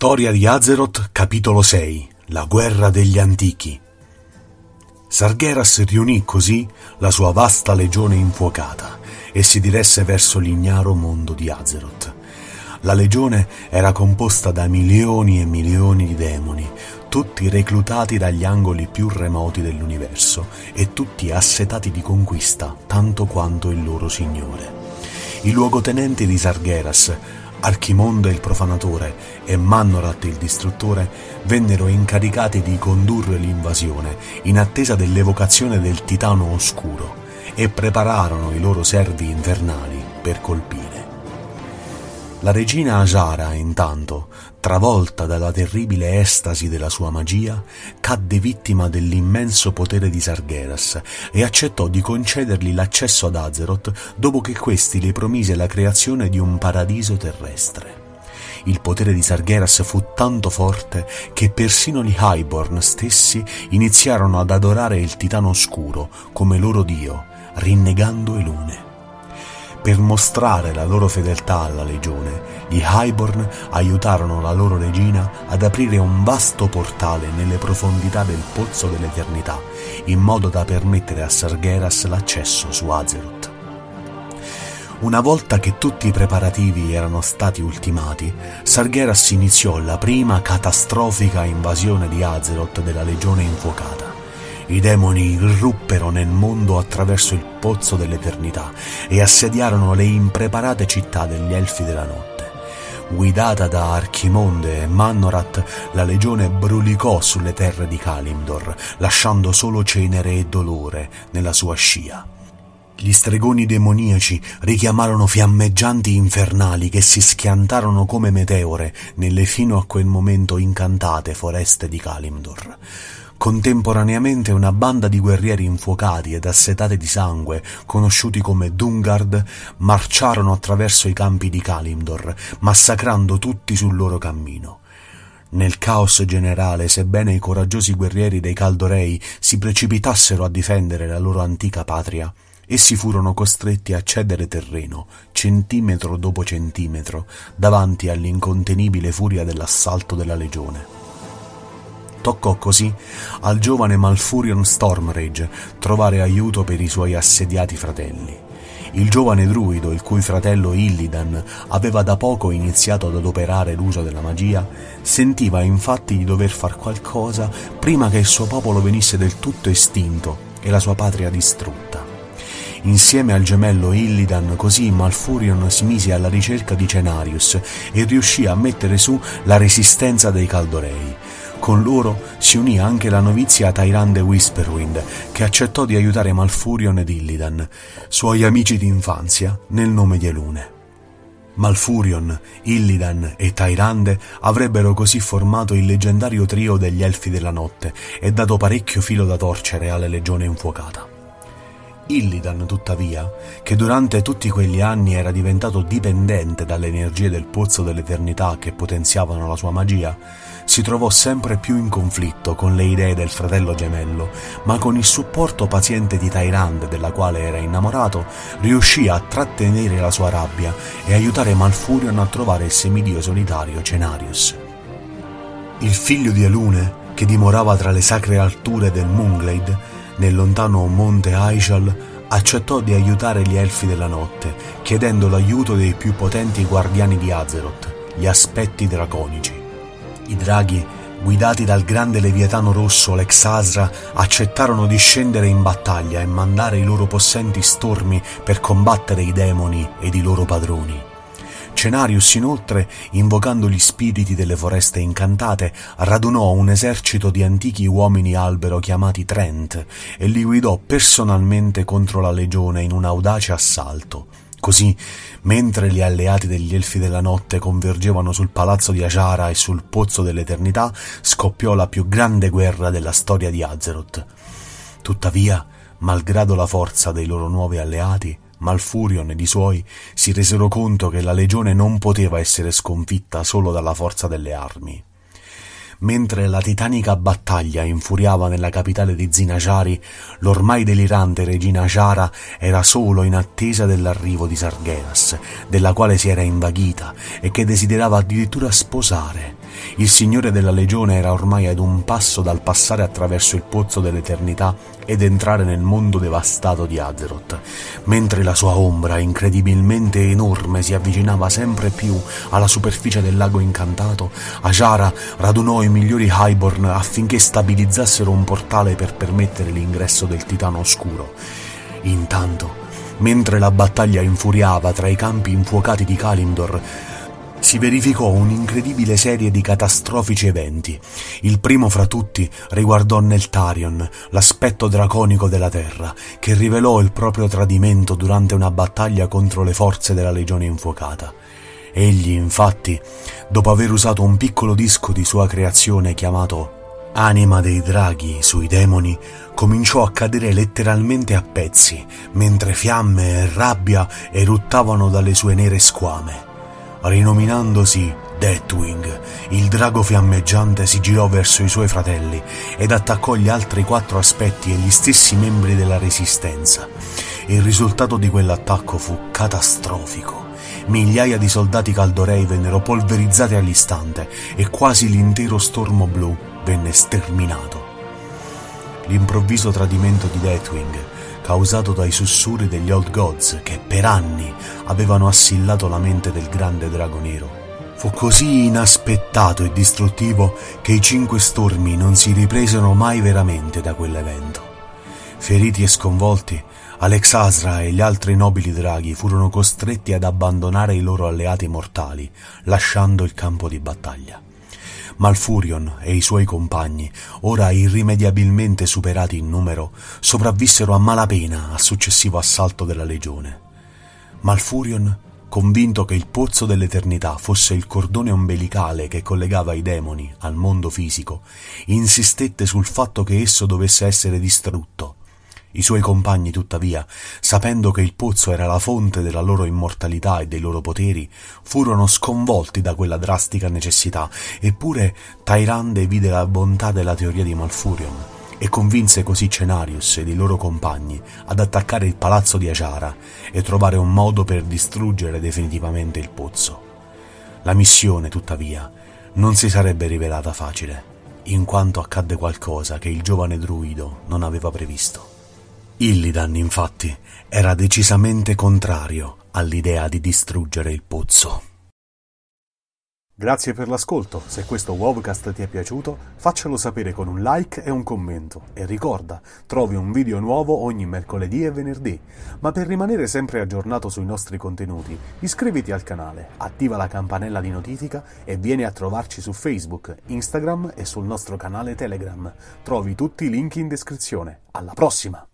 Storia di Azeroth, capitolo 6 La guerra degli antichi Sargeras riunì così la sua vasta legione infuocata e si diresse verso l'ignaro mondo di Azeroth. La legione era composta da milioni e milioni di demoni, tutti reclutati dagli angoli più remoti dell'universo e tutti assetati di conquista tanto quanto il loro signore. I luogotenenti di Sargeras Archimonde il profanatore e Mannorat il distruttore vennero incaricati di condurre l'invasione in attesa dell'evocazione del titano oscuro e prepararono i loro servi infernali per colpire. La regina Ajara, intanto, travolta dalla terribile estasi della sua magia, cadde vittima dell'immenso potere di Sargeras e accettò di concedergli l'accesso ad Azeroth dopo che questi le promise la creazione di un paradiso terrestre. Il potere di Sargeras fu tanto forte che persino gli Highborn stessi iniziarono ad adorare il Titano Oscuro come loro dio, rinnegando e lune. Per mostrare la loro fedeltà alla legione, gli Highborn aiutarono la loro regina ad aprire un vasto portale nelle profondità del Pozzo dell'Eternità, in modo da permettere a Sargeras l'accesso su Azeroth. Una volta che tutti i preparativi erano stati ultimati, Sargeras iniziò la prima catastrofica invasione di Azeroth della Legione Infuocata. I demoni irruppero nel mondo attraverso il pozzo dell'eternità e assediarono le impreparate città degli Elfi della Notte. Guidata da Archimonde e Mannorat, la legione brulicò sulle terre di Kalimdor, lasciando solo cenere e dolore nella sua scia. Gli stregoni demoniaci richiamarono fiammeggianti infernali che si schiantarono come meteore nelle fino a quel momento incantate foreste di Kalimdor. Contemporaneamente una banda di guerrieri infuocati ed assetati di sangue, conosciuti come Dungard, marciarono attraverso i campi di Kalimdor, massacrando tutti sul loro cammino. Nel caos generale, sebbene i coraggiosi guerrieri dei Caldorei si precipitassero a difendere la loro antica patria, essi furono costretti a cedere terreno, centimetro dopo centimetro, davanti all'incontenibile furia dell'assalto della legione. Toccò così al giovane Malfurion Stormrage trovare aiuto per i suoi assediati fratelli. Il giovane druido, il cui fratello Illidan aveva da poco iniziato ad adoperare l'uso della magia, sentiva infatti di dover far qualcosa prima che il suo popolo venisse del tutto estinto e la sua patria distrutta. Insieme al gemello Illidan, così Malfurion si mise alla ricerca di Cenarius e riuscì a mettere su la resistenza dei Caldorei. Con loro si unì anche la novizia Tyrande Whisperwind, che accettò di aiutare Malfurion ed Illidan, suoi amici d'infanzia, nel nome di Elune. Malfurion, Illidan e Tyrande avrebbero così formato il leggendario trio degli Elfi della Notte e dato parecchio filo da torcere alla Legione Infuocata. Illidan, tuttavia, che durante tutti quegli anni era diventato dipendente dalle energie del pozzo dell'eternità che potenziavano la sua magia, si trovò sempre più in conflitto con le idee del fratello gemello, ma con il supporto paziente di Tyrande, della quale era innamorato, riuscì a trattenere la sua rabbia e aiutare Malfurion a trovare il semidio solitario Cenarius. Il figlio di Elune, che dimorava tra le sacre alture del Moonglade, nel lontano monte Aishal, accettò di aiutare gli Elfi della Notte, chiedendo l'aiuto dei più potenti guardiani di Azeroth, gli aspetti draconici. I draghi, guidati dal grande leviatano rosso Lex Asra, accettarono di scendere in battaglia e mandare i loro possenti stormi per combattere i demoni ed i loro padroni. Cenarius inoltre, invocando gli spiriti delle foreste incantate, radunò un esercito di antichi uomini albero chiamati Trent e li guidò personalmente contro la legione in un audace assalto. Così, mentre gli alleati degli Elfi della Notte convergevano sul palazzo di Ajara e sul Pozzo dell'Eternità, scoppiò la più grande guerra della storia di Azeroth. Tuttavia, malgrado la forza dei loro nuovi alleati, Malfurion ed i suoi si resero conto che la legione non poteva essere sconfitta solo dalla forza delle armi. Mentre la titanica battaglia infuriava nella capitale di Zinajari, l'ormai delirante regina Jara era solo in attesa dell'arrivo di Sargeras, della quale si era invaghita e che desiderava addirittura sposare. Il Signore della Legione era ormai ad un passo dal passare attraverso il pozzo dell'eternità ed entrare nel mondo devastato di Azeroth, mentre la sua ombra incredibilmente enorme si avvicinava sempre più alla superficie del lago incantato, Ajara radunò i migliori Highborn affinché stabilizzassero un portale per permettere l'ingresso del Titano Oscuro. Intanto, mentre la battaglia infuriava tra i campi infuocati di Kalimdor, si verificò un'incredibile serie di catastrofici eventi. Il primo fra tutti riguardò Neltarion, l'aspetto draconico della Terra, che rivelò il proprio tradimento durante una battaglia contro le forze della Legione Infuocata. Egli, infatti, dopo aver usato un piccolo disco di sua creazione chiamato Anima dei draghi sui demoni, cominciò a cadere letteralmente a pezzi, mentre fiamme e rabbia eruttavano dalle sue nere squame. Rinominandosi Deathwing, il drago fiammeggiante si girò verso i suoi fratelli ed attaccò gli altri quattro aspetti e gli stessi membri della Resistenza. Il risultato di quell'attacco fu catastrofico. Migliaia di soldati caldorei vennero polverizzati all'istante e quasi l'intero stormo blu venne sterminato. L'improvviso tradimento di Deathwing causato dai sussurri degli Old Gods che per anni avevano assillato la mente del grande drago nero. Fu così inaspettato e distruttivo che i cinque stormi non si ripresero mai veramente da quell'evento. Feriti e sconvolti, Alex Asra e gli altri nobili draghi furono costretti ad abbandonare i loro alleati mortali, lasciando il campo di battaglia. Malfurion e i suoi compagni, ora irrimediabilmente superati in numero, sopravvissero a malapena al successivo assalto della legione. Malfurion, convinto che il pozzo dell'eternità fosse il cordone ombelicale che collegava i demoni al mondo fisico, insistette sul fatto che esso dovesse essere distrutto i suoi compagni, tuttavia, sapendo che il pozzo era la fonte della loro immortalità e dei loro poteri, furono sconvolti da quella drastica necessità, eppure Tyrande vide la bontà della teoria di Malfurion e convinse così Cenarius ed i loro compagni ad attaccare il palazzo di Ajara e trovare un modo per distruggere definitivamente il pozzo. La missione, tuttavia, non si sarebbe rivelata facile, in quanto accadde qualcosa che il giovane druido non aveva previsto. Illidan, infatti, era decisamente contrario all'idea di distruggere il pozzo. Grazie per l'ascolto, se questo Wovcast ti è piaciuto faccelo sapere con un like e un commento e ricorda, trovi un video nuovo ogni mercoledì e venerdì, ma per rimanere sempre aggiornato sui nostri contenuti iscriviti al canale, attiva la campanella di notifica e vieni a trovarci su Facebook, Instagram e sul nostro canale Telegram. Trovi tutti i link in descrizione. Alla prossima!